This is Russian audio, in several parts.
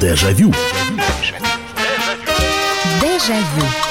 Дежавю. Дежавю.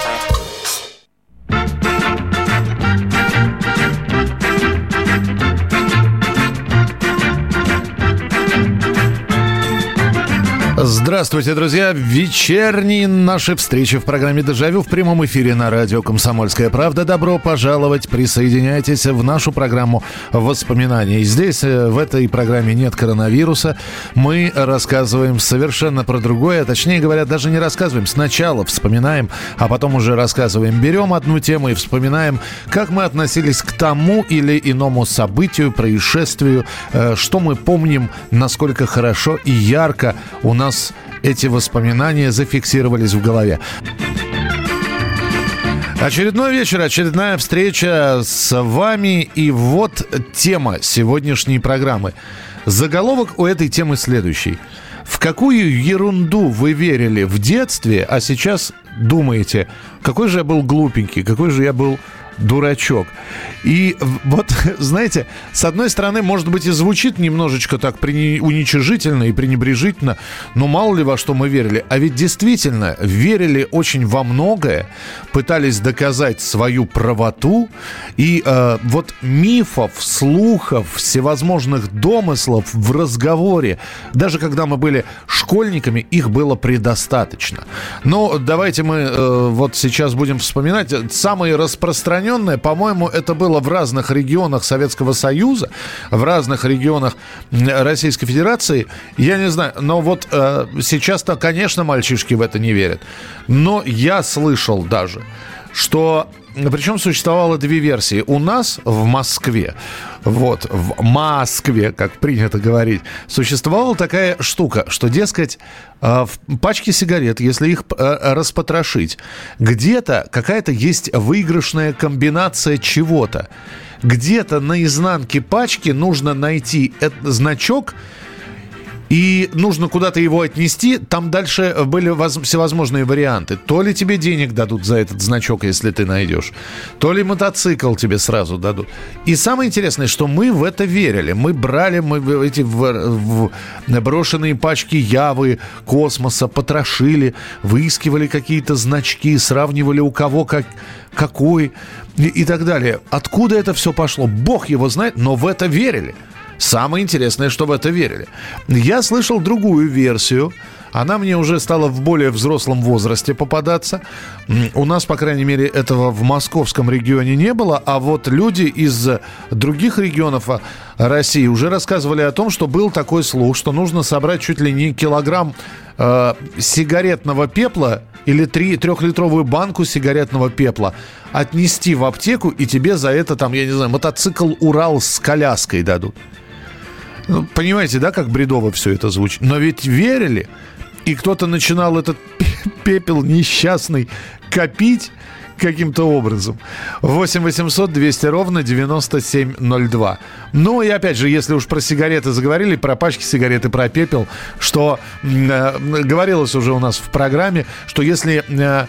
Здравствуйте, друзья! Вечерние наши встречи в программе «Дежавю» в прямом эфире на радио «Комсомольская правда». Добро пожаловать! Присоединяйтесь в нашу программу воспоминаний. Здесь, э, в этой программе, нет коронавируса. Мы рассказываем совершенно про другое. Точнее говоря, даже не рассказываем. Сначала вспоминаем, а потом уже рассказываем. Берем одну тему и вспоминаем, как мы относились к тому или иному событию, происшествию, э, что мы помним, насколько хорошо и ярко у нас эти воспоминания зафиксировались в голове. Очередной вечер, очередная встреча с вами. И вот тема сегодняшней программы. Заголовок у этой темы следующий. В какую ерунду вы верили в детстве, а сейчас думаете, какой же я был глупенький, какой же я был дурачок. И вот, знаете, с одной стороны, может быть, и звучит немножечко так уничижительно и пренебрежительно, но мало ли во что мы верили. А ведь действительно верили очень во многое, пытались доказать свою правоту. И э, вот мифов, слухов, всевозможных домыслов в разговоре, даже когда мы были школьниками, их было предостаточно. Но давайте мы э, вот сейчас будем вспоминать самые распространенные распространенное. По-моему, это было в разных регионах Советского Союза, в разных регионах Российской Федерации. Я не знаю, но вот э, сейчас-то, конечно, мальчишки в это не верят. Но я слышал даже, что причем существовало две версии. У нас в Москве, вот, в Москве, как принято говорить, существовала такая штука, что, дескать, э, в пачке сигарет, если их э, распотрошить, где-то какая-то есть выигрышная комбинация чего-то. Где-то на изнанке пачки нужно найти этот значок, и нужно куда-то его отнести. Там дальше были всевозможные варианты. То ли тебе денег дадут за этот значок, если ты найдешь, то ли мотоцикл тебе сразу дадут. И самое интересное, что мы в это верили. Мы брали мы эти в, в брошенные пачки Явы, космоса, потрошили, выискивали какие-то значки, сравнивали у кого как, какой и, и так далее. Откуда это все пошло? Бог его знает, но в это верили. Самое интересное, что в это верили. Я слышал другую версию. Она мне уже стала в более взрослом возрасте попадаться. У нас, по крайней мере, этого в московском регионе не было, а вот люди из других регионов а, России уже рассказывали о том, что был такой слух, что нужно собрать чуть ли не килограмм э, сигаретного пепла или три, трехлитровую банку сигаретного пепла отнести в аптеку, и тебе за это, там, я не знаю, мотоцикл «Урал» с коляской дадут. Понимаете, да, как бредово все это звучит? Но ведь верили. И кто-то начинал этот пепел несчастный копить каким-то образом. 8 800 200 ровно 9702. Ну и опять же, если уж про сигареты заговорили, про пачки сигареты, про пепел, что э, говорилось уже у нас в программе, что если э,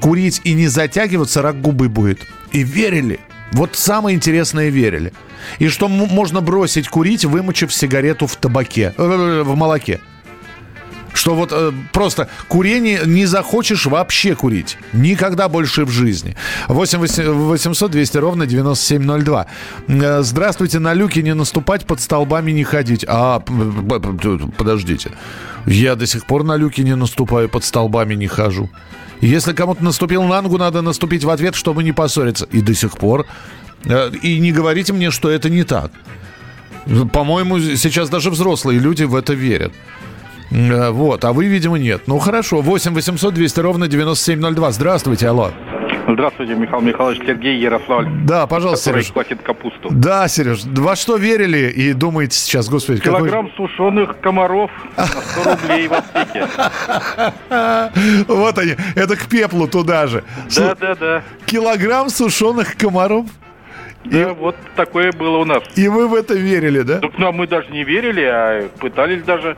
курить и не затягиваться, рак губы будет. И верили. Вот самое интересное верили. И что можно бросить курить, вымочив сигарету в табаке, э, в молоке. Что вот э, просто курение не захочешь вообще курить. Никогда больше в жизни. 8 800 200 ровно 9702. Э, здравствуйте, на люке не наступать, под столбами не ходить. А, подождите. Я до сих пор на люке не наступаю, под столбами не хожу. Если кому-то наступил на ногу, надо наступить в ответ, чтобы не поссориться. И до сих пор Э, и не говорите мне, что это не так. По-моему, сейчас даже взрослые люди в это верят. Э, вот, а вы, видимо, нет. Ну, хорошо. 8 800 200 ровно 9702. Здравствуйте, алло. Здравствуйте, Михаил Михайлович, Сергей Ярославль. Да, пожалуйста, Сереж. платит капусту. Да, Сереж, во что верили и думаете сейчас, господи, Килограмм какой... сушеных комаров на 100 рублей в аптеке. Вот они, это к пеплу туда же. Да, да, да. Килограмм сушеных комаров? Да, и... вот такое было у нас. И вы в это верили, да? Ну, а мы даже не верили, а пытались даже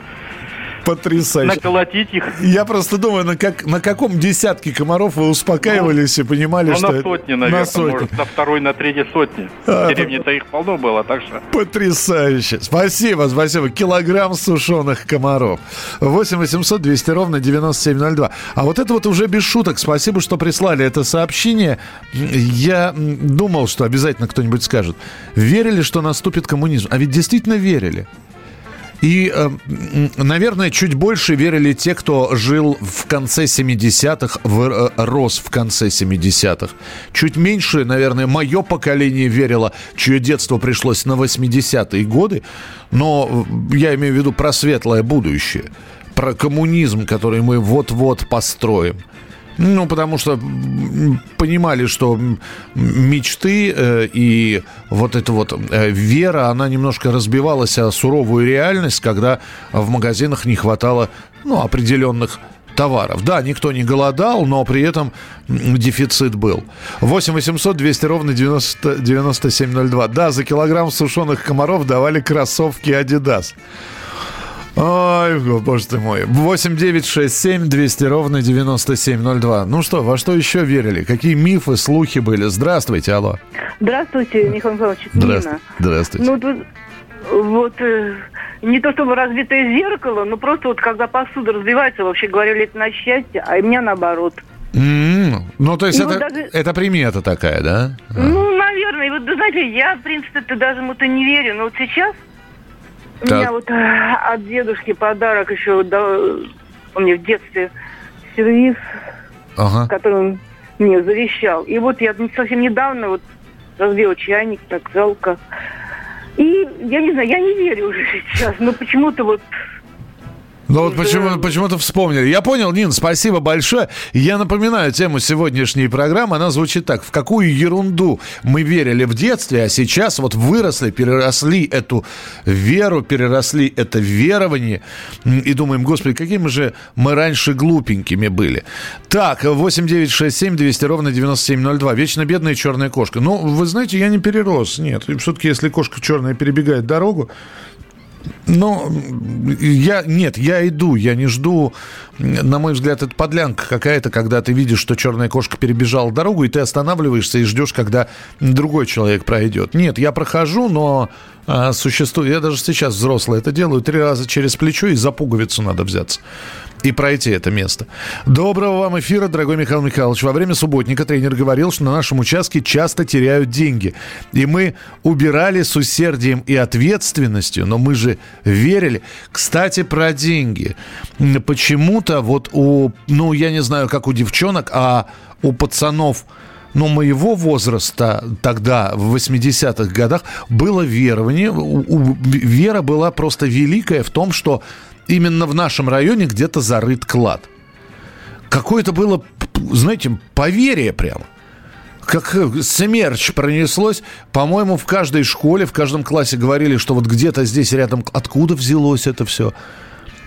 Потрясающе. Наколотить их. Я просто думаю, на, как, на каком десятке комаров вы успокаивались ну, и понимали, ну, что... на сотни, наверное, на сотни. может, на второй, на третьей сотни. А, В деревне-то их полно было, так что... Потрясающе. Спасибо, спасибо. Килограмм сушеных комаров. 8 800 200 ровно 9702. А вот это вот уже без шуток. Спасибо, что прислали это сообщение. Я думал, что обязательно кто-нибудь скажет. Верили, что наступит коммунизм? А ведь действительно верили. И, э, наверное, чуть больше верили те, кто жил в конце 70-х, э, рос в конце 70-х. Чуть меньше, наверное, мое поколение верило, чье детство пришлось на 80-е годы. Но я имею в виду про светлое будущее, про коммунизм, который мы вот-вот построим. Ну, потому что понимали, что мечты э, и вот эта вот э, вера, она немножко разбивалась о суровую реальность, когда в магазинах не хватало, ну, определенных товаров. Да, никто не голодал, но при этом дефицит был. 8 800 200 ровно 90, 9702. Да, за килограмм сушеных комаров давали кроссовки Adidas. Ой, боже ты мой. 8 9 6 7 200 ровно 9702. Ну что, во что еще верили? Какие мифы, слухи были? Здравствуйте, алло. Здравствуйте, Михаил Михайлович. Здравствуйте. Здравствуйте. Ну, тут, вот, э, не то чтобы разбитое зеркало, но просто вот когда посуда разбивается, вообще говорили, это на счастье, а у меня наоборот. Mm-hmm. Ну, то есть ну, это, даже... это примета такая, да? Ну, наверное. Вот, знаете, я, в принципе, даже ему-то не верю, но вот сейчас у меня вот э, от дедушки подарок еще дал, он мне в детстве сервис, ага. который он мне завещал. И вот я совсем недавно вот разбила чайник, так жалко. И я не знаю, я не верю уже сейчас, но почему-то вот ну вот почему, почему-то вспомнили. Я понял, Нин, спасибо большое. Я напоминаю тему сегодняшней программы. Она звучит так. В какую ерунду мы верили в детстве, а сейчас вот выросли, переросли эту веру, переросли это верование. И думаем, господи, какими же мы раньше глупенькими были. Так, 8967 200 ровно 9702. Вечно бедная черная кошка. Ну, вы знаете, я не перерос. Нет. Все-таки, если кошка черная перебегает дорогу, ну, я, нет, я иду, я не жду. На мой взгляд, это подлянка какая-то, когда ты видишь, что черная кошка перебежала дорогу, и ты останавливаешься и ждешь, когда другой человек пройдет. Нет, я прохожу, но а, существует... Я даже сейчас взрослый это делаю три раза через плечо, и за пуговицу надо взяться и пройти это место. Доброго вам эфира, дорогой Михаил Михайлович. Во время субботника тренер говорил, что на нашем участке часто теряют деньги. И мы убирали с усердием и ответственностью, но мы же верили. Кстати, про деньги. Почему-то вот у, ну, я не знаю, как у девчонок, а у пацанов но ну, моего возраста тогда, в 80-х годах, было верование, вера была просто великая в том, что именно в нашем районе где-то зарыт клад. Какое-то было, знаете, поверие прямо как смерч пронеслось. По-моему, в каждой школе, в каждом классе говорили, что вот где-то здесь рядом... Откуда взялось это все?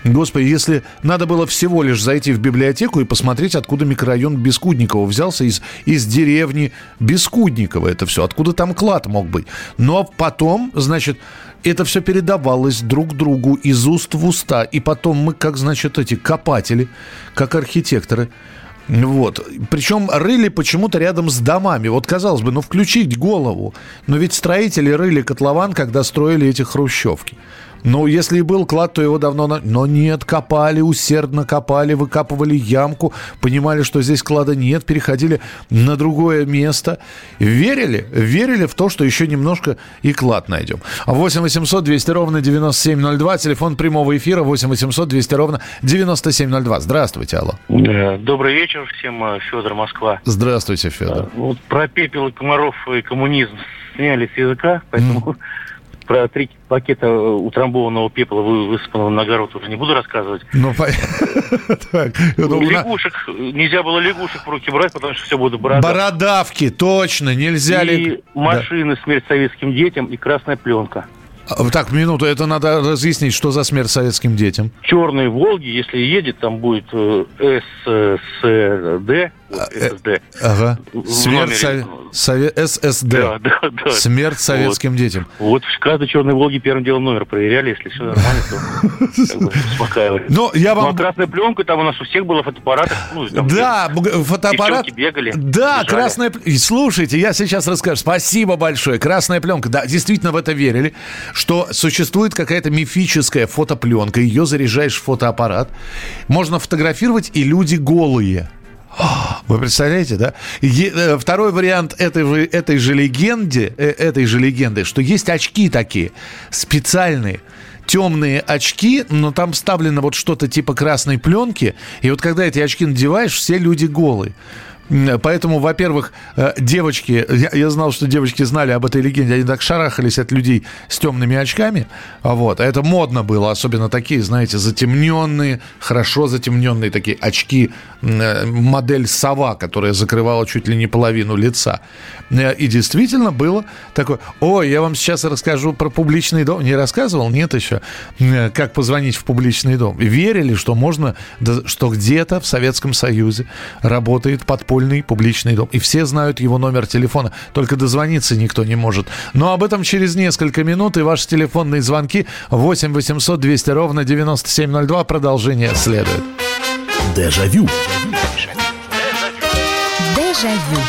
Господи, если надо было всего лишь зайти в библиотеку и посмотреть, откуда микрорайон Бескудникова взялся из, из деревни Бескудникова это все, откуда там клад мог быть. Но потом, значит, это все передавалось друг другу из уст в уста. И потом мы, как, значит, эти копатели, как архитекторы, вот. Причем рыли почему-то рядом с домами. Вот, казалось бы, ну включить голову. Но ведь строители рыли котлован, когда строили эти хрущевки. Ну, если и был клад, то его давно... На... Но нет, копали, усердно копали, выкапывали ямку, понимали, что здесь клада нет, переходили на другое место. Верили? Верили в то, что еще немножко и клад найдем. 8 800 200 ровно 9702, телефон прямого эфира 8 800 200 ровно 9702. Здравствуйте, алло. Добрый вечер всем, э, Федор Москва. Здравствуйте, Федор. Э, вот про пепел и комаров и коммунизм сняли с языка, поэтому... Mm про три пакета утрамбованного пепла, высыпанного на огород, уже не буду рассказывать. Ну, ну лягушек, нельзя было лягушек в руки брать, потому что все будут бородавки. Бородавки, точно, нельзя ли... И машины смерть советским детям и красная пленка. А, так, минуту, это надо разъяснить, что за смерть советским детям. Черные Волги, если едет, там будет э, ССД, ССД. Ага. Смерть Сове... Сове... ССД. Да, да, да. Смерть советским вот. детям. Вот в каждой черной Волге первым делом номер проверяли, если все нормально, то успокаивали. Но ну, я вам... Ну, а красная пленка, там у нас у всех было фотоаппаратах. Ну, да, фотоаппарат. бегали. Да, красная... Слушайте, я сейчас расскажу. Спасибо большое. Красная пленка. Да, действительно в это верили, что существует какая-то мифическая фотопленка. Ее заряжаешь в фотоаппарат. Можно фотографировать, и люди голые. Вы представляете, да? Е- второй вариант этой этой же легенды, э, этой же легенды, что есть очки такие специальные, темные очки, но там вставлено вот что-то типа красной пленки, и вот когда эти очки надеваешь, все люди голые. Поэтому, во-первых, э, девочки, я, я знал, что девочки знали об этой легенде, они так шарахались от людей с темными очками, вот, а это модно было, особенно такие, знаете, затемненные, хорошо затемненные такие очки, э, модель сова, которая закрывала чуть ли не половину лица. Э, и действительно было такое, ой, я вам сейчас расскажу про публичный дом, не рассказывал, нет еще, как позвонить в публичный дом. Верили, что можно, что где-то в Советском Союзе работает подпольный подпольный публичный дом. И все знают его номер телефона. Только дозвониться никто не может. Но об этом через несколько минут. И ваши телефонные звонки 8 800 200 ровно 9702. Продолжение следует. Дежавю. Дежавю.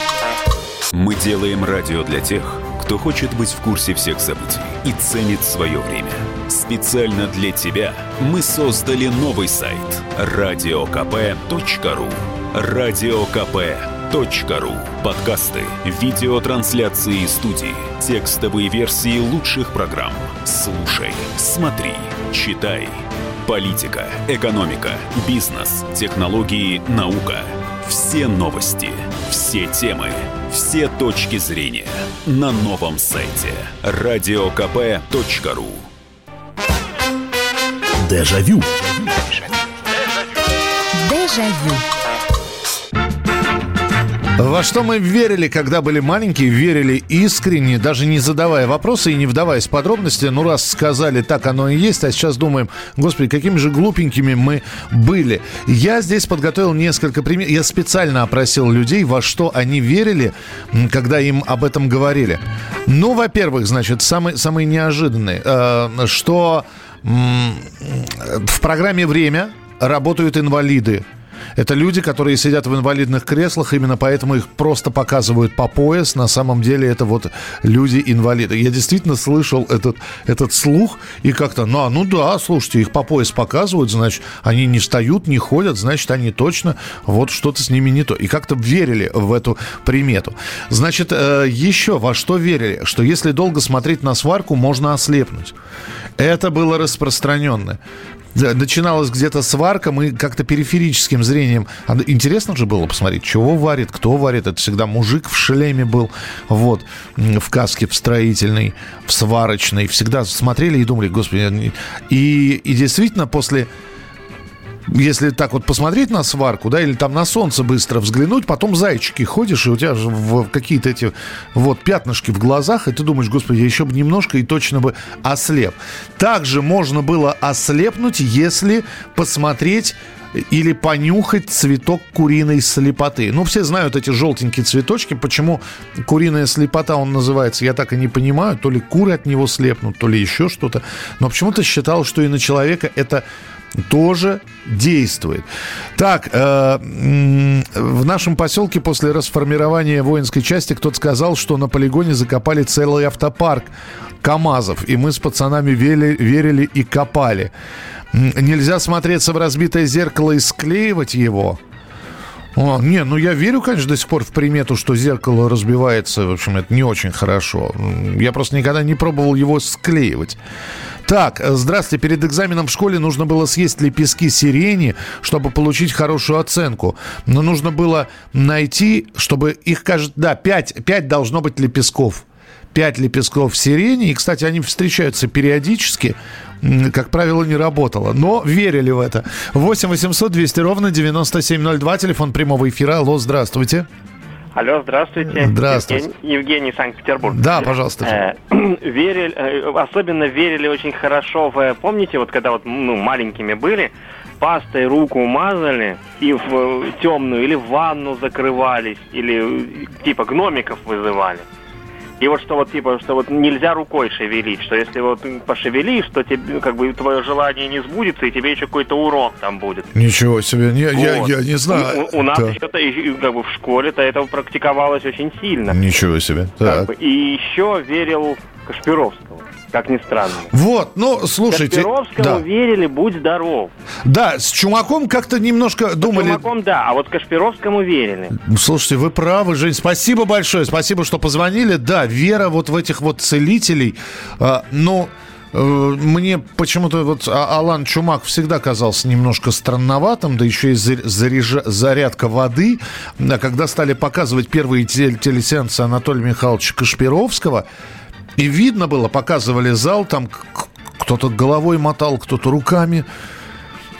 Мы делаем радио для тех, кто хочет быть в курсе всех событий и ценит свое время. Специально для тебя мы создали новый сайт – радиокп.ру радиокп.ру Подкасты, видеотрансляции студии, текстовые версии лучших программ. Слушай, смотри, читай. Политика, экономика, бизнес, технологии, наука. Все новости, все темы, все точки зрения на новом сайте радиокп.ру Дежавю. Дежавю. Во что мы верили, когда были маленькие, верили искренне, даже не задавая вопросы и не вдаваясь в подробности. Ну, раз сказали, так оно и есть, а сейчас думаем, господи, какими же глупенькими мы были. Я здесь подготовил несколько примеров. Я специально опросил людей, во что они верили, когда им об этом говорили. Ну, во-первых, значит, самый, самый неожиданный, э, что в программе «Время» работают инвалиды. Это люди, которые сидят в инвалидных креслах, именно поэтому их просто показывают по пояс. На самом деле это вот люди-инвалиды. Я действительно слышал этот, этот слух и как-то, ну, а, ну да, слушайте, их по пояс показывают, значит, они не встают, не ходят, значит, они точно, вот что-то с ними не то. И как-то верили в эту примету. Значит, э, еще во что верили? Что если долго смотреть на сварку, можно ослепнуть. Это было распространенное начиналась где-то сварка, мы как-то периферическим зрением... А интересно же было посмотреть, чего варит, кто варит. Это всегда мужик в шлеме был, вот, в каске в строительной, в сварочной. Всегда смотрели и думали, господи... И, и действительно после если так вот посмотреть на сварку, да, или там на солнце быстро взглянуть, потом зайчики ходишь, и у тебя же какие-то эти вот пятнышки в глазах, и ты думаешь, господи, еще бы немножко и точно бы ослеп. Также можно было ослепнуть, если посмотреть или понюхать цветок куриной слепоты. Ну, все знают эти желтенькие цветочки. Почему куриная слепота он называется, я так и не понимаю. То ли куры от него слепнут, то ли еще что-то. Но почему-то считал, что и на человека это тоже действует. Так, э, в нашем поселке после расформирования воинской части кто-то сказал, что на полигоне закопали целый автопарк КАМАЗов, и мы с пацанами верили, верили и копали. Нельзя смотреться в разбитое зеркало и склеивать его. О, не, ну я верю, конечно, до сих пор в примету, что зеркало разбивается. В общем, это не очень хорошо. Я просто никогда не пробовал его склеивать. Так, здравствуйте. Перед экзаменом в школе нужно было съесть лепестки сирени, чтобы получить хорошую оценку. Но нужно было найти, чтобы их, кажется, да, 5, 5 должно быть лепестков. 5 лепестков сирени. И, кстати, они встречаются периодически. Как правило, не работало. Но верили в это. 8 800 200 ровно 9702. Телефон прямого эфира. Алло, здравствуйте. Алло, здравствуйте. Здравствуйте. Евгений, Евгений Санкт-Петербург. Да, пожалуйста. Э, верили, э, особенно верили очень хорошо в... Помните, вот когда вот ну, маленькими были, пастой руку мазали и в темную, или в ванну закрывались, или типа гномиков вызывали. И вот что вот типа, что вот нельзя рукой шевелить, что если вот пошевелишь, то тебе как бы твое желание не сбудется, и тебе еще какой-то урок там будет. Ничего себе, не, вот. я, я не знаю. У, у нас да. это как бы в школе-то это практиковалось очень сильно. Ничего себе. Как бы, и еще верил Кашпировскому как ни странно. Вот, ну, слушайте. Кашпировскому да. верили, будь здоров. Да, с Чумаком как-то немножко думали... С Чумаком, да, а вот Кашпировскому верили. Слушайте, вы правы, Жень, спасибо большое, спасибо, что позвонили. Да, вера вот в этих вот целителей, а, ну... Мне почему-то вот а, Алан Чумак всегда казался немножко странноватым, да еще и заряжа, зарядка воды. Когда стали показывать первые телесеансы Анатолия Михайловича Кашпировского, и видно было, показывали зал, там кто-то головой мотал, кто-то руками.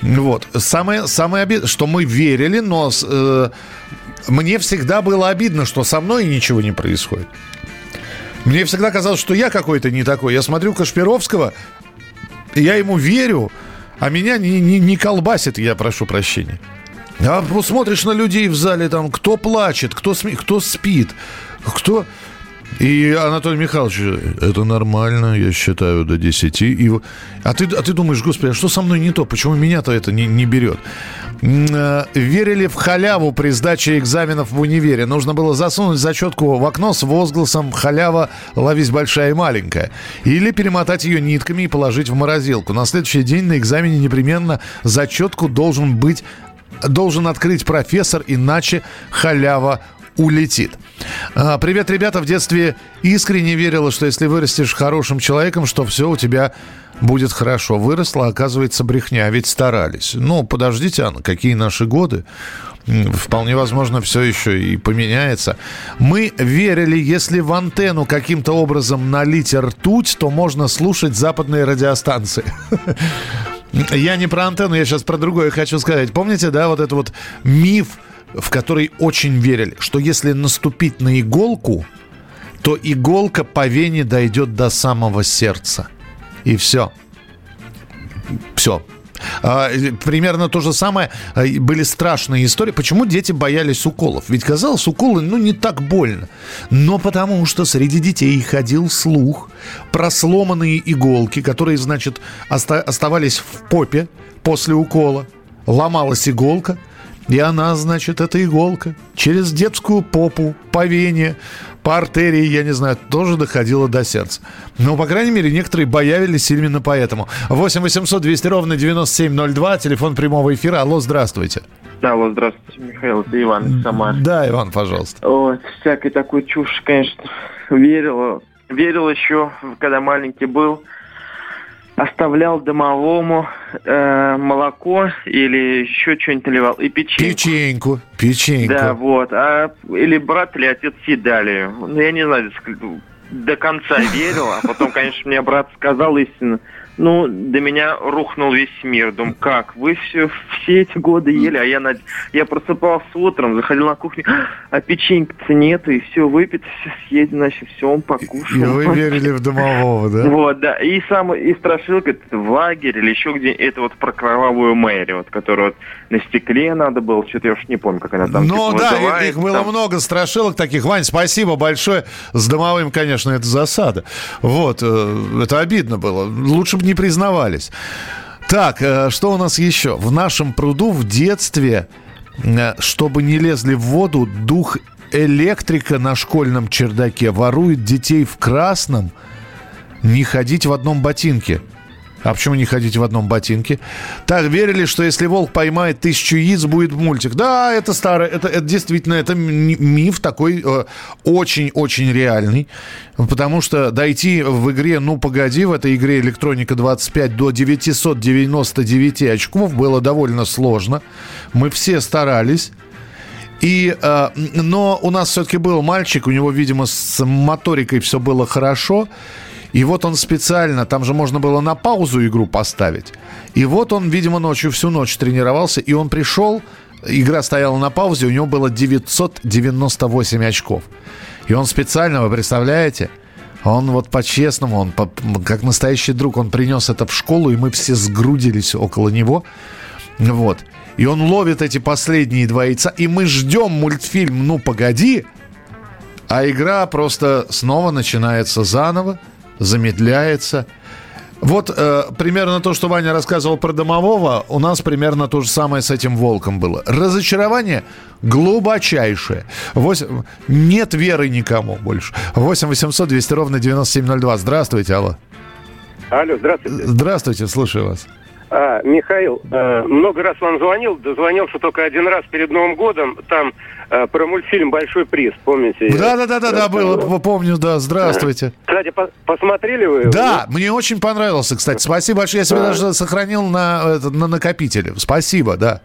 Вот. Самое, самое обидное, что мы верили, но э, мне всегда было обидно, что со мной ничего не происходит. Мне всегда казалось, что я какой-то не такой. Я смотрю Кашпировского, я ему верю, а меня не, не, не колбасит, я прошу прощения. А смотришь на людей в зале, там, кто плачет, кто, сми, кто спит, кто... И Анатолий Михайлович, это нормально, я считаю, до 10. И, а, ты, а ты думаешь, господи, а что со мной не то? Почему меня-то это не, не берет? Э, верили в халяву при сдаче экзаменов в универе. Нужно было засунуть зачетку в окно с возгласом «Халява, ловись большая и маленькая». Или перемотать ее нитками и положить в морозилку. На следующий день на экзамене непременно зачетку должен быть должен открыть профессор, иначе халява улетит. А, привет, ребята. В детстве искренне верила, что если вырастешь хорошим человеком, что все у тебя будет хорошо. Выросла, оказывается, брехня, ведь старались. Ну, подождите, Анна, какие наши годы? Вполне возможно, все еще и поменяется. Мы верили, если в антенну каким-то образом налить ртуть, то можно слушать западные радиостанции. Я не про антенну, я сейчас про другое хочу сказать. Помните, да, вот это вот миф в который очень верили, что если наступить на иголку, то иголка по вене дойдет до самого сердца. И все. Все. А, примерно то же самое. А, были страшные истории. Почему дети боялись уколов? Ведь казалось, уколы, ну, не так больно. Но потому что среди детей ходил слух про сломанные иголки, которые, значит, оста- оставались в попе после укола. Ломалась иголка – и она, значит, эта иголка через детскую попу, по вене, по артерии, я не знаю, тоже доходила до сердца. Но, по крайней мере, некоторые боялись именно поэтому. 8 800 200 ровно 9702, телефон прямого эфира. Алло, здравствуйте. Алло, здравствуйте, Михаил, это Иван Самар. Да, Иван, пожалуйста. Вот, всякой такой чушь, конечно, верила. Верил еще, когда маленький был оставлял домовому э, молоко или еще что-нибудь наливал. И печеньку. Печеньку, печеньку. Да, вот. А, или брат или отец съедали. Ну, я не знаю, до конца верил, а потом, конечно, мне брат сказал истину. Ну, до меня рухнул весь мир. Думаю, как? Вы все, все эти годы ели, а я, на... я просыпался утром, заходил на кухню, а печеньки-то нету, и все выпито, все съесть, значит, все, он покушал. И вы верили в домового, да? Вот, да. И сам, и страшилка, это в лагере или еще где это вот про кровавую Мэри, вот, которую вот на стекле надо было, что-то я уж не помню, как она там Ну типа, да, их было там... много страшилок таких. Вань, спасибо большое. С домовым, конечно, это засада. Вот, э, это обидно было. Лучше бы не признавались. Так, э, что у нас еще? В нашем пруду в детстве, э, чтобы не лезли в воду, дух электрика на школьном чердаке ворует детей в красном не ходить в одном ботинке. А почему не ходить в одном ботинке? Так, верили, что если волк поймает тысячу яиц, будет мультик. Да, это старое, это, это действительно, это миф такой э, очень-очень э, реальный. Потому что дойти в игре «Ну, погоди», в этой игре «Электроника 25» до 999 очков было довольно сложно. Мы все старались. И, э, но у нас все-таки был мальчик, у него, видимо, с моторикой все было хорошо. И вот он специально, там же можно было на паузу игру поставить. И вот он, видимо, ночью всю ночь тренировался, и он пришел, игра стояла на паузе, у него было 998 очков. И он специально, вы представляете, он вот по-честному, он по, как настоящий друг, он принес это в школу, и мы все сгрудились около него. Вот. И он ловит эти последние два яйца. И мы ждем мультфильм «Ну, погоди!» А игра просто снова начинается заново, замедляется. Вот э, примерно то, что Ваня рассказывал про домового, у нас примерно то же самое с этим волком было. Разочарование глубочайшее. 8... Нет веры никому больше. 8 800 200 ровно 9702. Здравствуйте, алло. Алло, здравствуйте. Здравствуйте, слушаю вас. А, Михаил, э, много раз вам звонил, дозвонился только один раз перед Новым годом. Там э, про мультфильм «Большой приз», помните? Да, да, да, да, да, было, помню, да, здравствуйте. Кстати, по посмотрели вы? Да, мне очень понравился, кстати. Спасибо большое, я себе а. даже сохранил на, на накопителе. Спасибо, да.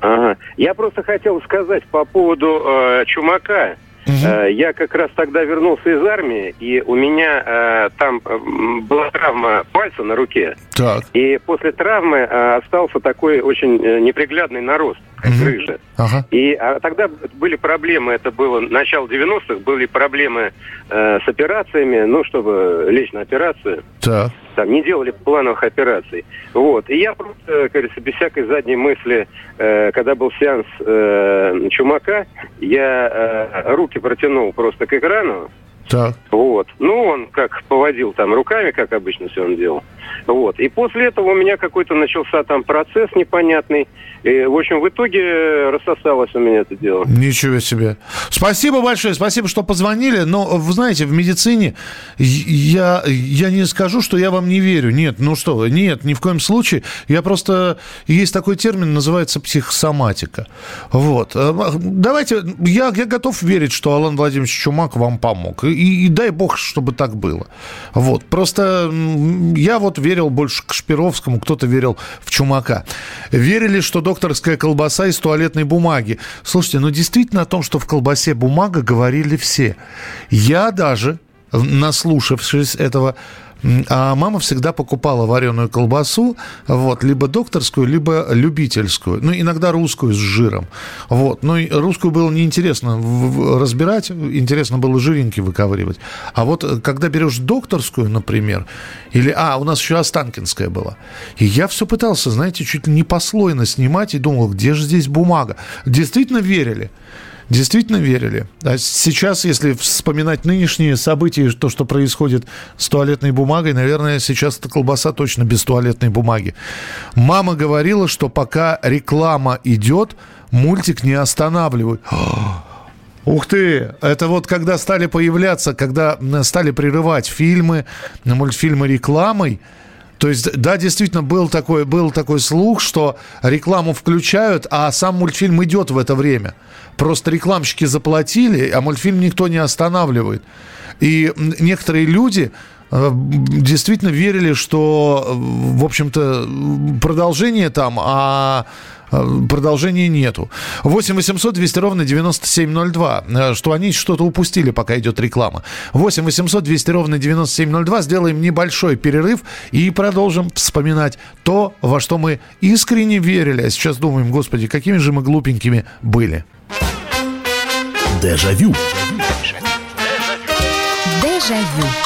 Ага. Я просто хотел сказать по поводу э, Чумака. Угу. Я как раз тогда вернулся из армии, и у меня э, там э, была травма пальца на руке. Так. И после травмы э, остался такой очень э, неприглядный нарост, как угу. грыжа. Ага. И а, тогда были проблемы, это было начало 90-х, были проблемы э, с операциями, ну, чтобы лечь на операцию. Так там не делали плановых операций. Вот. И я просто, кажется, без всякой задней мысли, э, когда был сеанс э, Чумака, я э, руки протянул просто к экрану. Так. Вот. Ну, он как поводил там руками, как обычно все он делал. Вот. И после этого у меня какой-то начался там процесс непонятный. И, в общем, в итоге рассосалось у меня это дело. Ничего себе. Спасибо большое, спасибо, что позвонили. Но, вы знаете, в медицине я, я не скажу, что я вам не верю. Нет, ну что нет, ни в коем случае. Я просто... Есть такой термин, называется психосоматика. Вот. Э, давайте... Я, я готов верить, что Алан Владимирович Чумак вам помог. И, и дай бог, чтобы так было. Вот. Просто я вот верил больше к Шпировскому, кто-то верил в Чумака. Верили, что докторская колбаса из туалетной бумаги. Слушайте, ну действительно о том, что в колбасе бумага, говорили все. Я даже, наслушавшись этого, а мама всегда покупала вареную колбасу, вот, либо докторскую, либо любительскую. Ну, иногда русскую с жиром. Вот. Ну, и русскую было неинтересно разбирать, интересно было жиренький выковыривать. А вот э, когда берешь докторскую, например, или, а, у нас еще Останкинская была. И я все пытался, знаете, чуть ли не послойно снимать и думал, где же здесь бумага? Действительно верили действительно верили. А сейчас, если вспоминать нынешние события, то, что происходит с туалетной бумагой, наверное, сейчас эта колбаса точно без туалетной бумаги. Мама говорила, что пока реклама идет, мультик не останавливают. Ух ты! Это вот когда стали появляться, когда стали прерывать фильмы, мультфильмы рекламой, то есть, да, действительно, был такой, был такой слух, что рекламу включают, а сам мультфильм идет в это время. Просто рекламщики заплатили, а мультфильм никто не останавливает. И некоторые люди э, действительно верили, что, в общем-то, продолжение там, а Э, продолжения нету. 8 800 200 ровно 9702. Э, что они что-то упустили, пока идет реклама. 8 800 200 ровно 9702. Сделаем небольшой перерыв и продолжим вспоминать то, во что мы искренне верили. А сейчас думаем, господи, какими же мы глупенькими были. Дежавю. Дежавю.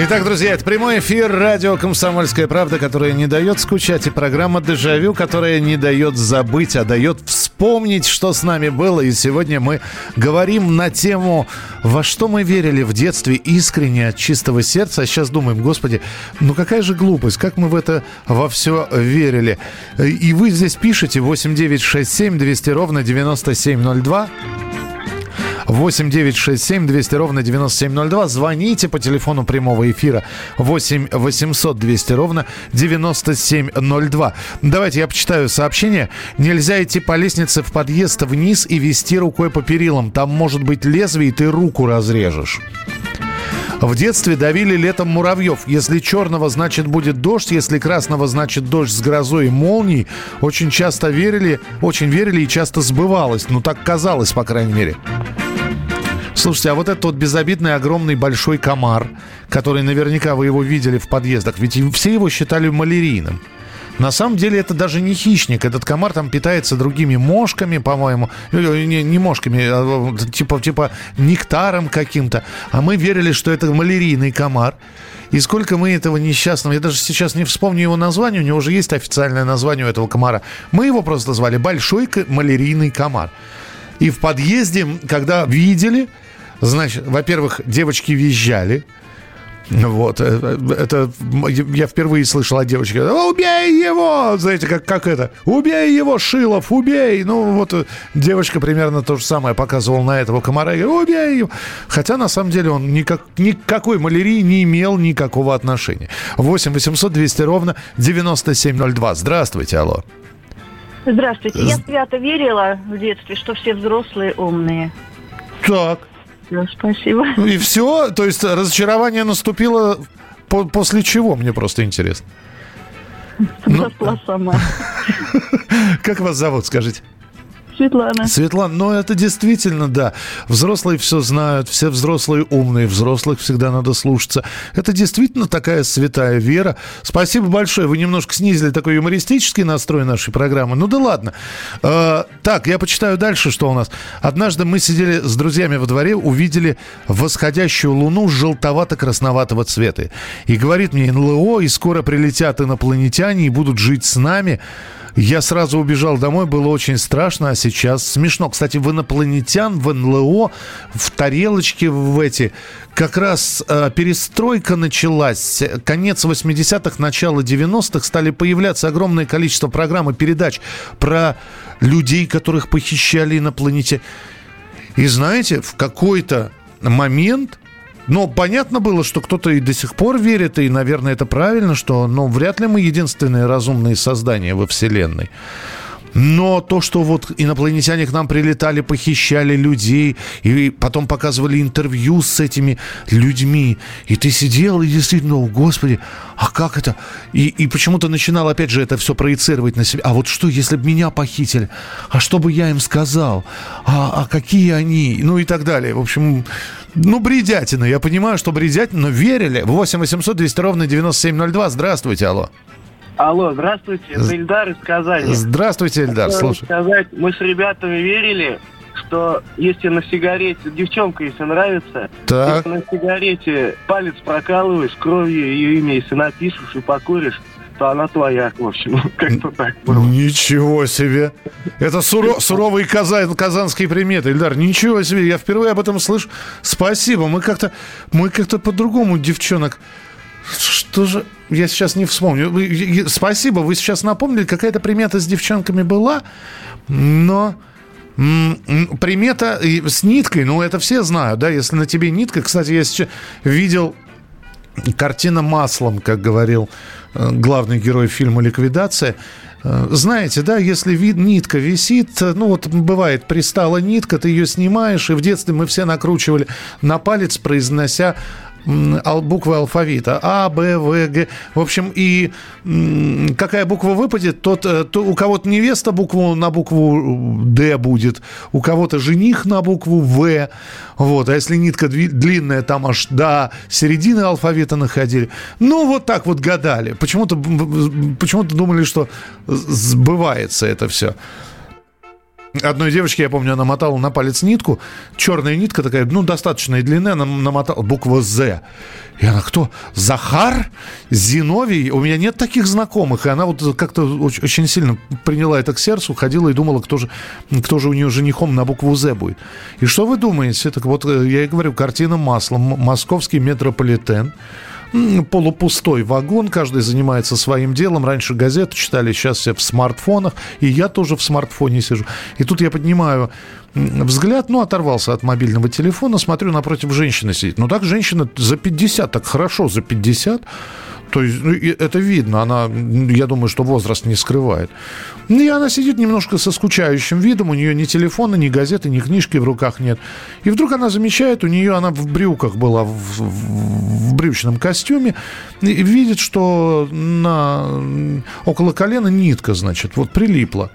Итак, друзья, это прямой эфир радио «Комсомольская правда», которая не дает скучать, и программа «Дежавю», которая не дает забыть, а дает вспомнить, что с нами было. И сегодня мы говорим на тему, во что мы верили в детстве искренне, от чистого сердца. А сейчас думаем, господи, ну какая же глупость, как мы в это во все верили. И вы здесь пишете 8967 200 ровно 9702. 8 9 6 7 200 ровно 9702. Звоните по телефону прямого эфира 8 800 200 ровно 9702. Давайте я почитаю сообщение. Нельзя идти по лестнице в подъезд вниз и вести рукой по перилам. Там может быть лезвие, и ты руку разрежешь. В детстве давили летом муравьев. Если черного, значит будет дождь. Если красного, значит дождь с грозой и молнией. Очень часто верили, очень верили и часто сбывалось. Ну, так казалось, по крайней мере. Слушайте, а вот этот вот безобидный огромный большой комар, который наверняка вы его видели в подъездах, ведь все его считали малярийным. На самом деле это даже не хищник. Этот комар там питается другими мошками, по-моему. Э, не, не мошками, а типа, типа нектаром каким-то. А мы верили, что это малярийный комар. И сколько мы этого несчастного, я даже сейчас не вспомню его название, у него уже есть официальное название у этого комара. Мы его просто звали Большой малярийный комар. И в подъезде, когда видели, значит, во-первых, девочки визжали, вот, э, это я впервые слышал о девочке. Убей его! Знаете, как, как это? Убей его, Шилов, убей! Ну, вот э, девочка примерно то же самое показывала на этого комара. И говорит, убей его! Хотя, на самом деле, он никак, никакой малярии не имел никакого отношения. 8 800 200 ровно 9702. Здравствуйте, алло. Здравствуйте. Я свято верила в детстве, что все взрослые умные. Так. Все, спасибо. И все? То есть разочарование наступило по после чего? Мне просто интересно. Ну, сама. Как вас зовут, скажите? Светлана. Светлана, ну это действительно, да. Взрослые все знают, все взрослые умные, взрослых всегда надо слушаться. Это действительно такая святая вера. Спасибо большое. Вы немножко снизили такой юмористический настрой нашей программы. Ну да ладно. Э, так, я почитаю дальше, что у нас. Однажды мы сидели с друзьями во дворе, увидели восходящую луну желтовато-красноватого цвета. И говорит мне НЛО, и скоро прилетят инопланетяне и будут жить с нами. Я сразу убежал домой, было очень страшно, а сейчас смешно. Кстати, в инопланетян, в НЛО, в тарелочке в эти, как раз э, перестройка началась. Конец 80-х, начало 90-х стали появляться огромное количество программ и передач про людей, которых похищали инопланетяне. И знаете, в какой-то момент но понятно было, что кто-то и до сих пор верит, и, наверное, это правильно, что ну, вряд ли мы единственные разумные создания во Вселенной. Но то, что вот инопланетяне к нам прилетали, похищали людей, и потом показывали интервью с этими людьми, и ты сидел и действительно, о, Господи, а как это? И, и почему-то начинал опять же это все проецировать на себя. А вот что, если бы меня похитили? А что бы я им сказал? А, а какие они? Ну и так далее. В общем, ну, бредятина. Я понимаю, что бредятина, но верили. 8 800 200 ровно 9702. Здравствуйте, алло. Алло, здравствуйте, это Ильдар из Казани. Здравствуйте, Ильдар, слушай. сказать, мы с ребятами верили, что если на сигарете, девчонка, если нравится, так. если на сигарете палец прокалываешь, кровью ее имя, если напишешь и покуришь, то она твоя, в общем, как-то так было. Ничего себе! Это суро- суровые казан- казанские приметы, Ильдар, ничего себе, я впервые об этом слышу. Спасибо, мы как-то, мы как-то по-другому девчонок что же... Я сейчас не вспомню. Спасибо, вы сейчас напомнили, какая-то примета с девчонками была, но... Примета с ниткой, ну, это все знают, да, если на тебе нитка. Кстати, я сейчас видел картина маслом, как говорил э, главный герой фильма «Ликвидация». Э, знаете, да, если вид, нитка висит, э, ну вот бывает, пристала нитка, ты ее снимаешь, и в детстве мы все накручивали на палец, произнося буквы алфавита. А, Б, В, Г. В общем, и какая буква выпадет, тот, э, то у кого-то невеста букву на букву Д будет, у кого-то жених на букву В. Вот. А если нитка длинная, там аж до середины алфавита находили. Ну, вот так вот гадали. Почему-то почему думали, что сбывается это все. Одной девочке, я помню, она мотала на палец нитку, черная нитка такая, ну, достаточной длины, она намотала буква «З». И она, кто? Захар? Зиновий? У меня нет таких знакомых. И она вот как-то очень, сильно приняла это к сердцу, ходила и думала, кто же, кто же у нее женихом на букву «З» будет. И что вы думаете? Так вот, э, я и говорю, картина маслом. Московский метрополитен полупустой вагон, каждый занимается своим делом. Раньше газеты читали, сейчас все в смартфонах, и я тоже в смартфоне сижу. И тут я поднимаю взгляд, ну, оторвался от мобильного телефона, смотрю, напротив женщины сидит. Ну, так женщина за 50, так хорошо за 50. То есть ну, это видно, она, я думаю, что возраст не скрывает. Ну, и она сидит немножко со скучающим видом, у нее ни телефона, ни газеты, ни книжки в руках нет. И вдруг она замечает, у нее, она в брюках была, в, в, в брючном костюме, и видит, что на, около колена нитка, значит, вот прилипла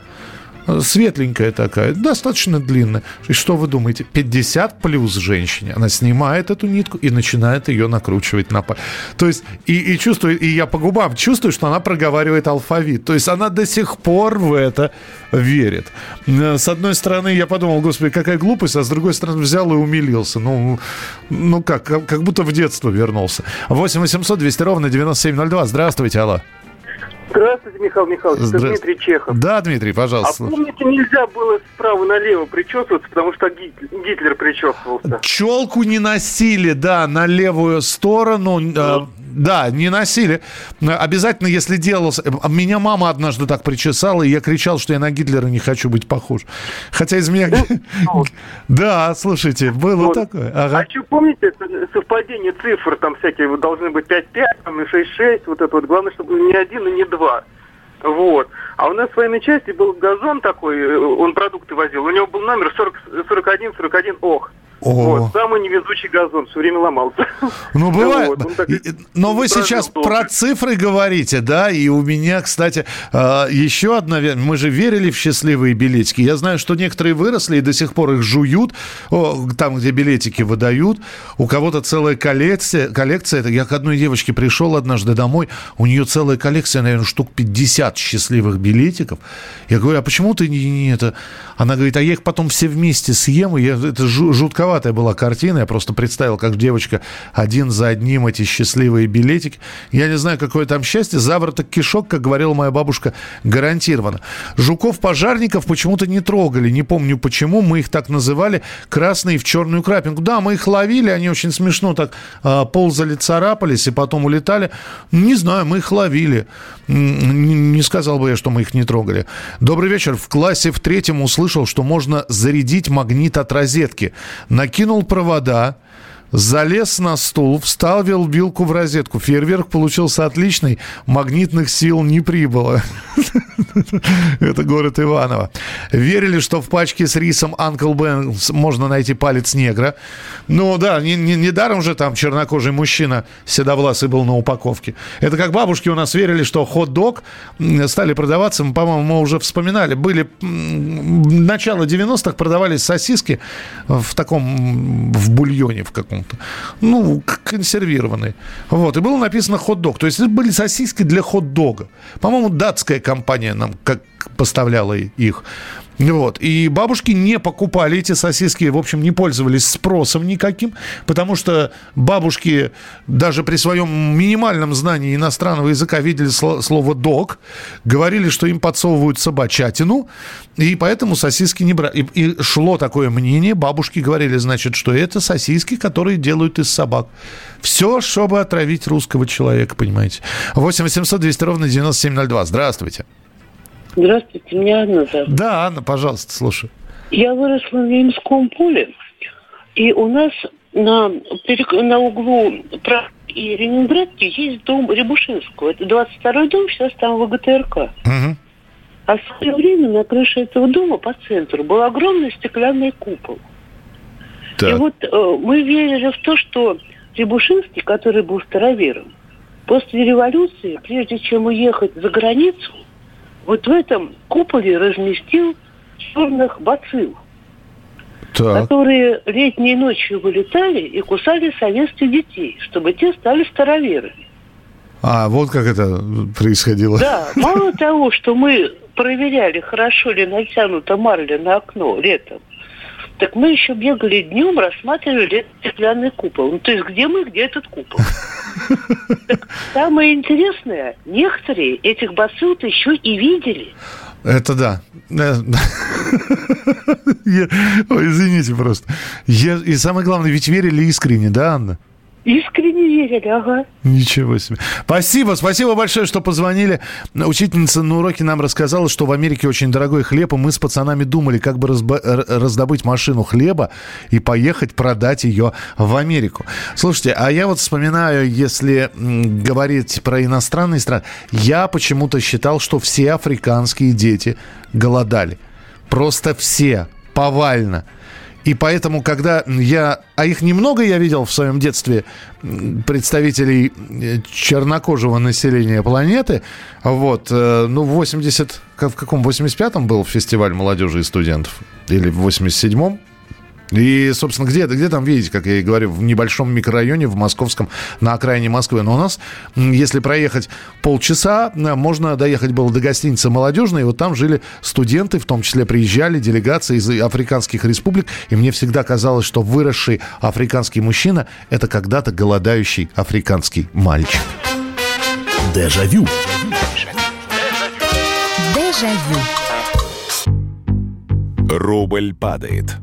светленькая такая, достаточно длинная. И что вы думаете? 50 плюс женщине. Она снимает эту нитку и начинает ее накручивать на палец. То есть, и, и чувствую, и я по губам чувствую, что она проговаривает алфавит. То есть, она до сих пор в это верит. С одной стороны, я подумал, господи, какая глупость, а с другой стороны, взял и умилился. Ну, ну как, как будто в детство вернулся. 8 800 200 ровно 9702. Здравствуйте, алло. Здравствуйте, Михаил Михайлович. Здра... Это Дмитрий Чехов. Да, Дмитрий, пожалуйста. А помните, нельзя было справа налево причесываться, потому что Гитлер причесывался. Челку не носили, да, на левую сторону. Ну. Да, не носили. Обязательно, если делался... Меня мама однажды так причесала, и я кричал, что я на Гитлера не хочу быть похож. Хотя из меня... Да, слушайте, было такое. А что, помните, совпадение цифр, там всякие, должны быть 5-5, там и 6-6, вот это вот. Главное, чтобы не один и не два. Вот. А у нас в военной части был газон такой, э, он продукты возил. У него был номер 40, 41, 41, Вот, самый невезучий газон, все время ломался. Ну, бывает. Вот, так, Но вы сейчас долго. про цифры говорите, да, и у меня, кстати, а, еще одна... Мы же верили в счастливые билетики. Я знаю, что некоторые выросли и до сих пор их жуют, там, где билетики выдают. У кого-то целая коллекция. коллекция. Я к одной девочке пришел однажды домой, у нее целая коллекция, наверное, штук 50 счастливых билетиков. Я говорю, а почему ты не, не это... Она говорит, а я их потом все вместе съем, и я, это жутковато жутковатая была картина. Я просто представил, как девочка один за одним эти счастливые билетики. Я не знаю, какое там счастье. Завороток кишок, как говорила моя бабушка, гарантированно. Жуков-пожарников почему-то не трогали. Не помню почему. Мы их так называли. Красные в черную крапинку. Да, мы их ловили. Они очень смешно так э, ползали, царапались и потом улетали. Не знаю, мы их ловили. Не сказал бы я, что мы их не трогали. Добрый вечер. В классе в третьем услышал, что можно зарядить магнит от розетки. Накинул провода, залез на стул, вставил вилку в розетку. Фейерверк получился отличный, магнитных сил не прибыло. Это город Иваново. Верили, что в пачке с рисом Uncle Ben можно найти палец негра. Ну да, недаром не, не же там чернокожий мужчина седовласый был на упаковке. Это как бабушки у нас верили, что хот-дог стали продаваться, по-моему, мы уже вспоминали. Были начало 90-х продавались сосиски в таком, в бульоне в каком каком-то. Ну, консервированный. Вот. И было написано хот-дог. То есть это были сосиски для хот-дога. По-моему, датская компания нам как поставляла их. Вот. И бабушки не покупали эти сосиски, в общем, не пользовались спросом никаким, потому что бабушки даже при своем минимальном знании иностранного языка видели слово «дог», говорили, что им подсовывают собачатину, и поэтому сосиски не брали. И, и шло такое мнение, бабушки говорили, значит, что это сосиски, которые делают из собак. Все, чтобы отравить русского человека, понимаете. 8 800 200 ровно 9702. Здравствуйте. Здравствуйте, меня Анна зовут. Да, Анна, пожалуйста, слушай. Я выросла в Ямском поле, и у нас на, на углу и Ленинградки есть дом Рябушинского. Это 22-й дом, сейчас там ВГТРК. Угу. А в свое время на крыше этого дома по центру был огромный стеклянный купол. Так. И вот э, мы верили в то, что Рябушинский, который был старовером, после революции, прежде чем уехать за границу, вот в этом куполе разместил черных бацилл, так. которые летней ночью вылетали и кусали советских детей, чтобы те стали староверами. А, вот как это происходило. Да, мало того, что мы проверяли, хорошо ли натянута марля на окно летом, так мы еще бегали днем, рассматривали стеклянный купол. Ну, то есть где мы, где этот купол? Самое интересное, некоторые этих бацилл еще и видели. Это да. Э, Ой, извините просто. И самое главное, ведь верили искренне, да, Анна? Искренне верили, ага. Ничего себе. Спасибо, спасибо большое, что позвонили. Учительница на уроке нам рассказала, что в Америке очень дорогой хлеб, и мы с пацанами думали, как бы разбо- раздобыть машину хлеба и поехать продать ее в Америку. Слушайте, а я вот вспоминаю, если говорить про иностранные страны, я почему-то считал, что все африканские дети голодали. Просто все, повально. И поэтому, когда я... А их немного я видел в своем детстве представителей э, чернокожего населения планеты. Вот. Э, ну, в 80... В каком? 85-м был фестиваль молодежи и студентов? Или в 87-м? И, собственно, где, где там видите, как я и говорю, в небольшом микрорайоне, в московском, на окраине Москвы. Но у нас, если проехать полчаса, можно доехать было до гостиницы «Молодежная», и вот там жили студенты, в том числе приезжали делегации из африканских республик, и мне всегда казалось, что выросший африканский мужчина – это когда-то голодающий африканский мальчик. Дежавю. Дежавю. Рубль падает.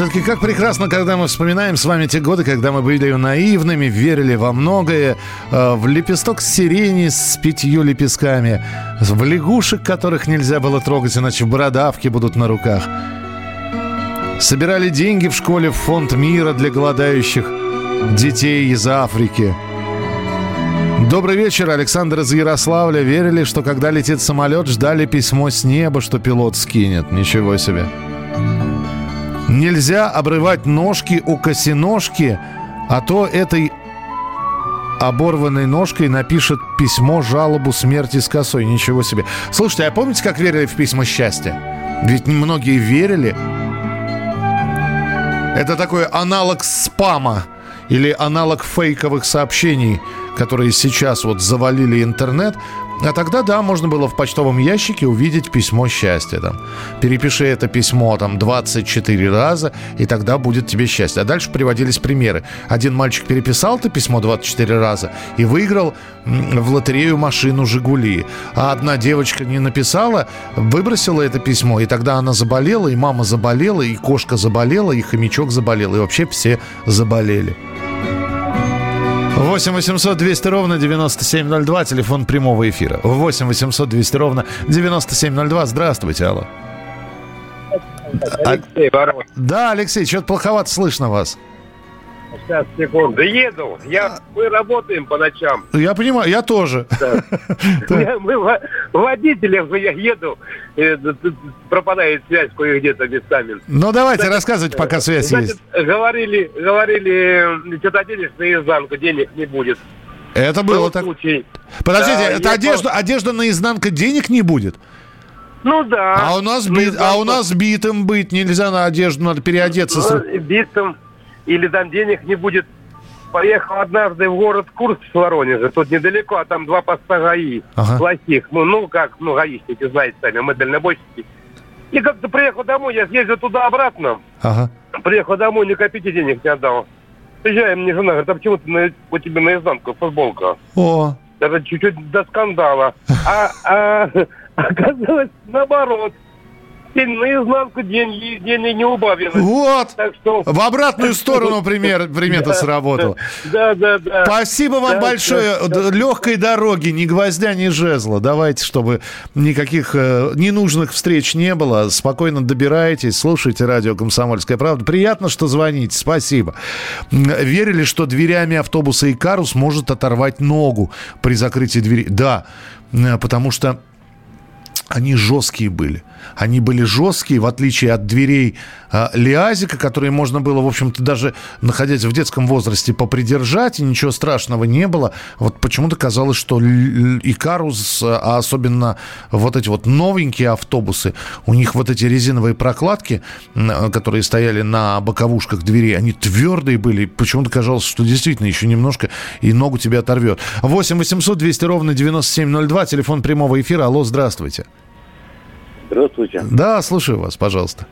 Все-таки как прекрасно, когда мы вспоминаем с вами те годы, когда мы были наивными, верили во многое, э, в лепесток сирени с пятью лепестками, в лягушек, которых нельзя было трогать, иначе бородавки будут на руках. Собирали деньги в школе в фонд мира для голодающих детей из Африки. Добрый вечер, Александр из Ярославля. Верили, что когда летит самолет, ждали письмо с неба, что пилот скинет. Ничего себе. Нельзя обрывать ножки у косиножки, а то этой оборванной ножкой напишет письмо, жалобу смерти с косой. Ничего себе. Слушайте, а помните, как верили в письма счастья? Ведь многие верили. Это такой аналог спама или аналог фейковых сообщений, которые сейчас вот завалили интернет. А тогда, да, можно было в почтовом ящике увидеть письмо счастья. Там. Перепиши это письмо там 24 раза, и тогда будет тебе счастье. А дальше приводились примеры. Один мальчик переписал это письмо 24 раза и выиграл в лотерею машину «Жигули». А одна девочка не написала, выбросила это письмо, и тогда она заболела, и мама заболела, и кошка заболела, и хомячок заболел, и вообще все заболели. 8 800 200 ровно 9702, телефон прямого эфира. 8 800 200 ровно 9702. Здравствуйте, алло. Алексей Ворон. Да, Алексей, что-то плоховато слышно вас. Сейчас, секунду. Еду. Я, мы работаем по ночам. Я понимаю, я тоже. Да. Мы водители, я еду, пропадает связь кое-где-то местами. Ну, давайте, рассказывайте, пока связь есть. Говорили, говорили, что-то оденешь наизнанку, денег не будет. Это было так. Подождите, это одежда, одежда наизнанку денег не будет? Ну да. А у нас, бит, а у нас битым быть нельзя на одежду, надо переодеться. Ну, битым или там денег не будет. Поехал однажды в город Курск в Воронеже, тут недалеко, а там два поста ГАИ ага. плохих. Ну, ну, как, ну, гаишники, знаете сами, мы дальнобойщики. И как-то приехал домой, я съездил туда-обратно. Ага. Приехал домой, ни копейки денег не отдал. Приезжаем, мне жена говорит, а почему ты на, у тебя наизнанку футболка? О. Даже чуть-чуть до скандала. А, а оказалось наоборот наизнанку день, день не убавилось. Вот! Так что... В обратную сторону пример, примета сработала. Да, да, да. Спасибо вам большое. Легкой дороги, ни гвоздя, ни жезла. Давайте, чтобы никаких э, ненужных встреч не было. Спокойно добирайтесь, слушайте радио «Комсомольская правда». Приятно, что звоните. Спасибо. Верили, что дверями автобуса Икарус может оторвать ногу при закрытии двери? Да, потому что они жесткие были. Они были жесткие, в отличие от дверей а, Лиазика, которые можно было, в общем-то, даже находясь в детском возрасте, попридержать, и ничего страшного не было. Вот почему-то казалось, что Икарус, а особенно вот эти вот новенькие автобусы, у них вот эти резиновые прокладки, которые стояли на боковушках дверей, они твердые были. Почему-то казалось, что действительно еще немножко и ногу тебе оторвет. 8 800 200 ровно 9702, телефон прямого эфира. Алло, здравствуйте. Здравствуйте. Да, слушаю вас, пожалуйста.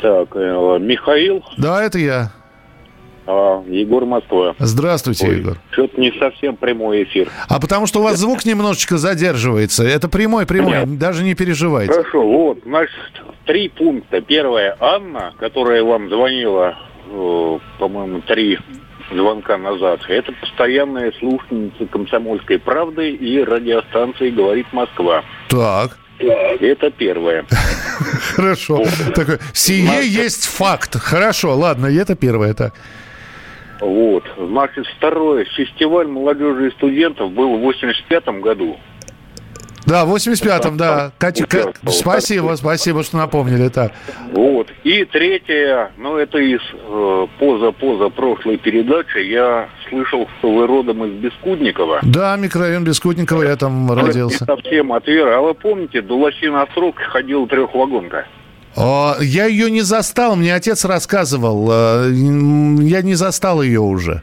Так, э, Михаил. Да, это я. А, Егор Москва. Здравствуйте, Ой, Егор. Что-то не совсем прямой эфир. А потому что у вас звук немножечко задерживается. Это прямой, прямой. Нет. Даже не переживайте. Хорошо, вот, значит, три пункта. Первое, Анна, которая вам звонила, э, по-моему, три звонка назад. Это постоянная слушательница комсомольской правды и радиостанции «Говорит Москва». Так. Это первое. Хорошо. Такое, сие есть факт. Хорошо, ладно, это первое, так. Вот. Значит, второе. Фестиваль молодежи и студентов был в 85 году. Да, в 85-м, да. Катя, К... Спасибо, спасибо, что напомнили. Так. Вот. И третье, ну, это из э, поза-поза прошлой передачи. Я слышал, что вы родом из Бескудникова. Да, микрорайон Бескудникова, я там родился. Совсем от Веры. А вы помните, до Лосина срок ходил трехвагонка? Я ее не застал, мне отец рассказывал. Э, я не застал ее уже.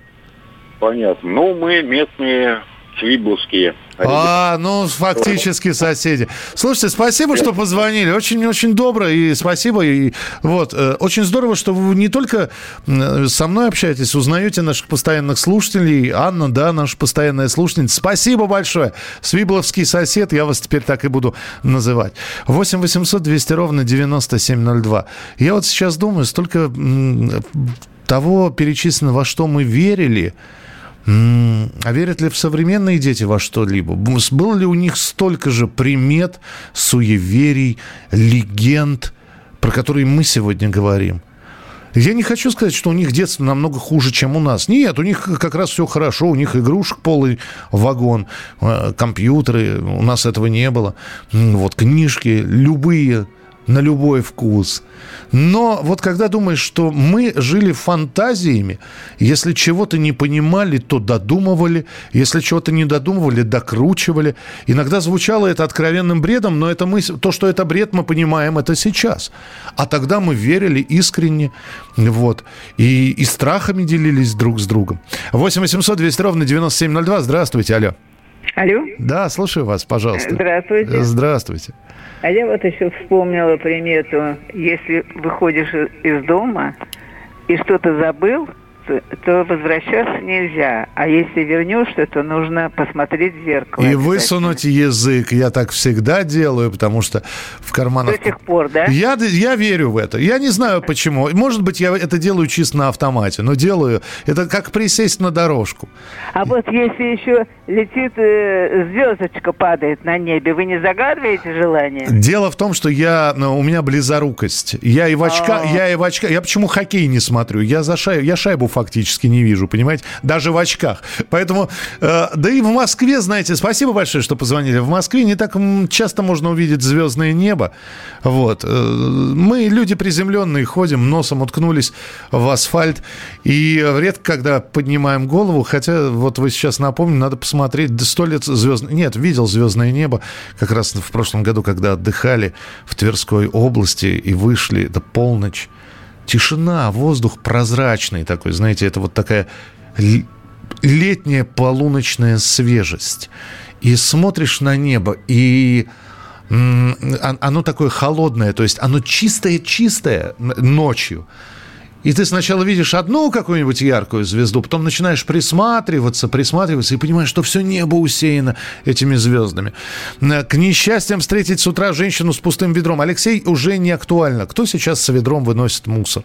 Понятно. Ну, мы местные Свибловские. А, ну, фактически соседи. Слушайте, спасибо, что позвонили. Очень-очень добро и спасибо. И вот, э, очень здорово, что вы не только со мной общаетесь, узнаете наших постоянных слушателей. Анна, да, наша постоянная слушательница. Спасибо большое. Свибловский сосед, я вас теперь так и буду называть. 8 800 200 ровно 9702. Я вот сейчас думаю, столько того перечислено, во что мы верили, а верят ли в современные дети во что-либо? Было ли у них столько же примет, суеверий, легенд, про которые мы сегодня говорим? Я не хочу сказать, что у них детство намного хуже, чем у нас. Нет, у них как раз все хорошо, у них игрушек полый вагон, э, компьютеры, у нас этого не было. Вот книжки, любые на любой вкус. Но вот когда думаешь, что мы жили фантазиями, если чего-то не понимали, то додумывали, если чего-то не додумывали, докручивали. Иногда звучало это откровенным бредом, но это мы, то, что это бред, мы понимаем это сейчас. А тогда мы верили искренне, вот, и, и страхами делились друг с другом. 8 800 200 ровно 9702. Здравствуйте, алло. Алло? Да, слушаю вас, пожалуйста. Здравствуйте. Здравствуйте. А я вот еще вспомнила примету, если выходишь из дома и что-то забыл, то возвращаться нельзя. А если вернешься, то нужно посмотреть в зеркало. И высунуть язык. Я так всегда делаю, потому что в карманах... До сих пор, да? Я, я верю в это. Я не знаю почему. Может быть, я это делаю чисто на автомате, но делаю. Это как присесть на дорожку. А вот если еще летит э, звездочка, падает на небе, вы не загадываете желание? Дело в том, что я, ну, у меня близорукость. Я и в очка, а. я и в очка. Я почему хоккей не смотрю? Я за шайбу, я шайбу фактически не вижу, понимаете? Даже в очках. Поэтому, э, да и в Москве, знаете, спасибо большое, что позвонили. В Москве не так часто можно увидеть звездное небо. Вот. Э, мы, люди приземленные, ходим, носом уткнулись в асфальт. И редко, когда поднимаем голову, хотя вот вы сейчас напомню, надо посмотреть, сто лет звезд... Нет, видел звездное небо как раз в прошлом году, когда отдыхали в Тверской области и вышли, это полночь тишина, воздух прозрачный такой, знаете, это вот такая летняя полуночная свежесть. И смотришь на небо, и оно такое холодное, то есть оно чистое-чистое ночью. И ты сначала видишь одну какую-нибудь яркую звезду, потом начинаешь присматриваться, присматриваться и понимаешь, что все небо усеяно этими звездами. К несчастьям встретить с утра женщину с пустым ведром. Алексей, уже не актуально. Кто сейчас с ведром выносит мусор?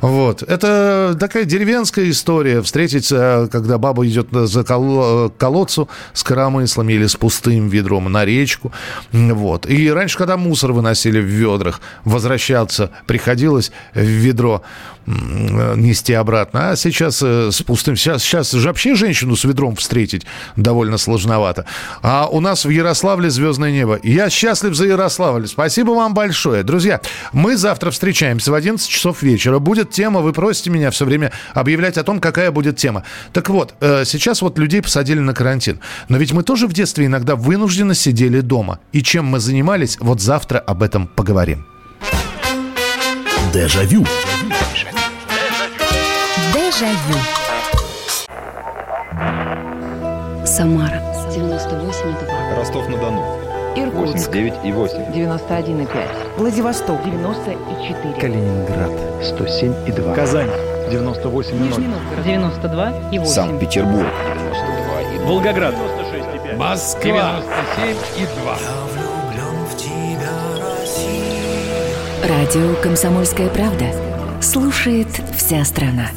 Вот. Это такая деревенская история. Встретить, когда баба идет за колодцу с коромыслами или с пустым ведром на речку. Вот. И раньше, когда мусор выносили в ведрах, возвращаться приходилось в ведро нести обратно, а сейчас э, с пустым... Сейчас, сейчас же вообще женщину с ведром встретить довольно сложновато. А у нас в Ярославле звездное небо. Я счастлив за Ярославль. Спасибо вам большое. Друзья, мы завтра встречаемся в 11 часов вечера. Будет тема, вы просите меня все время объявлять о том, какая будет тема. Так вот, э, сейчас вот людей посадили на карантин. Но ведь мы тоже в детстве иногда вынужденно сидели дома. И чем мы занимались, вот завтра об этом поговорим. Дежавю. Дежавю. Самара 98,2. Ростов-на-Дону. Иркутск 89,8. 91,5. Владивосток 94. Калининград 107,2. Казань 98,0. Нижний Новгород 92,8. Санкт-Петербург 92,2. Волгоград 96,5. Москва 97,2. Радио «Комсомольская правда» слушает вся страна.